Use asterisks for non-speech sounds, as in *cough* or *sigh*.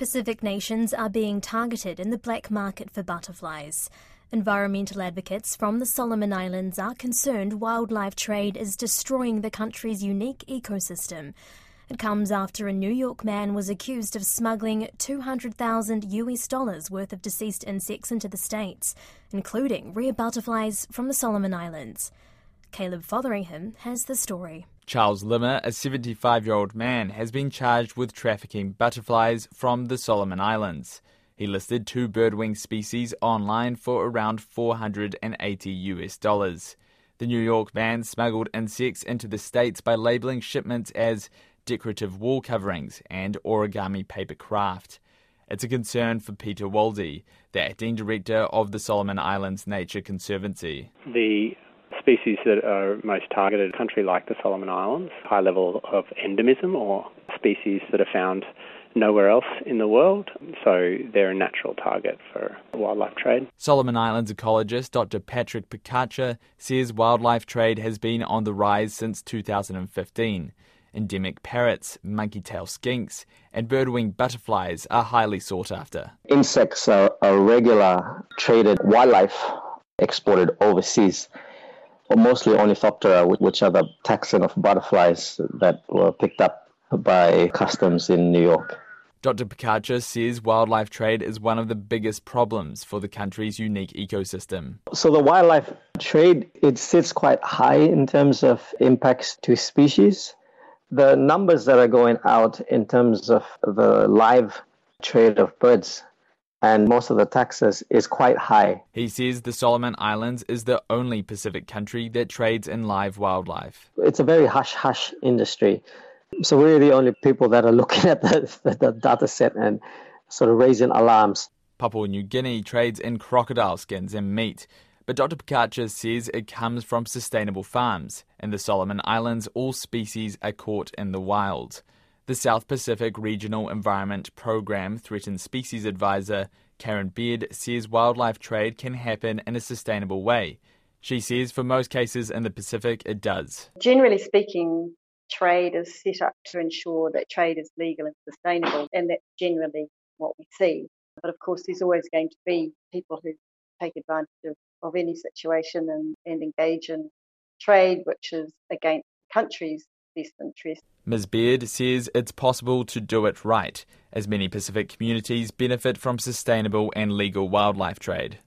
Pacific nations are being targeted in the black market for butterflies. Environmental advocates from the Solomon Islands are concerned wildlife trade is destroying the country's unique ecosystem. It comes after a New York man was accused of smuggling 200,000 US dollars worth of deceased insects into the States, including rare butterflies from the Solomon Islands. Caleb Fotheringham has the story. Charles Limmer, a 75 year old man, has been charged with trafficking butterflies from the Solomon Islands. He listed two birdwing species online for around 480 US dollars. The New York man smuggled insects into the States by labeling shipments as decorative wall coverings and origami paper craft. It's a concern for Peter Waldie, the acting director of the Solomon Islands Nature Conservancy. The species that are most targeted, a country like the Solomon Islands, high level of endemism or species that are found nowhere else in the world, so they're a natural target for wildlife trade. Solomon Islands ecologist Dr. Patrick Pikacha says wildlife trade has been on the rise since 2015. Endemic parrots, monkey tail skinks, and birdwing butterflies are highly sought after. Insects are a regular traded wildlife exported overseas mostly Ornithoptera, which are the taxon of butterflies that were picked up by customs in New York. Dr. Pikacha says wildlife trade is one of the biggest problems for the country's unique ecosystem. So the wildlife trade it sits quite high in terms of impacts to species. The numbers that are going out in terms of the live trade of birds and most of the taxes is quite high. He says the Solomon Islands is the only Pacific country that trades in live wildlife. It's a very hush hush industry. So we're the only people that are *laughs* looking at the, the, the data set and sort of raising alarms. Papua New Guinea trades in crocodile skins and meat. But Dr. Pikacha says it comes from sustainable farms. In the Solomon Islands, all species are caught in the wild. The South Pacific Regional Environment Program Threatened Species Advisor Karen Baird says wildlife trade can happen in a sustainable way. She says for most cases in the Pacific, it does. Generally speaking, trade is set up to ensure that trade is legal and sustainable, and that's generally what we see. But of course, there's always going to be people who take advantage of, of any situation and, and engage in trade which is against the best interest. Ms. Baird says it's possible to do it right, as many Pacific communities benefit from sustainable and legal wildlife trade.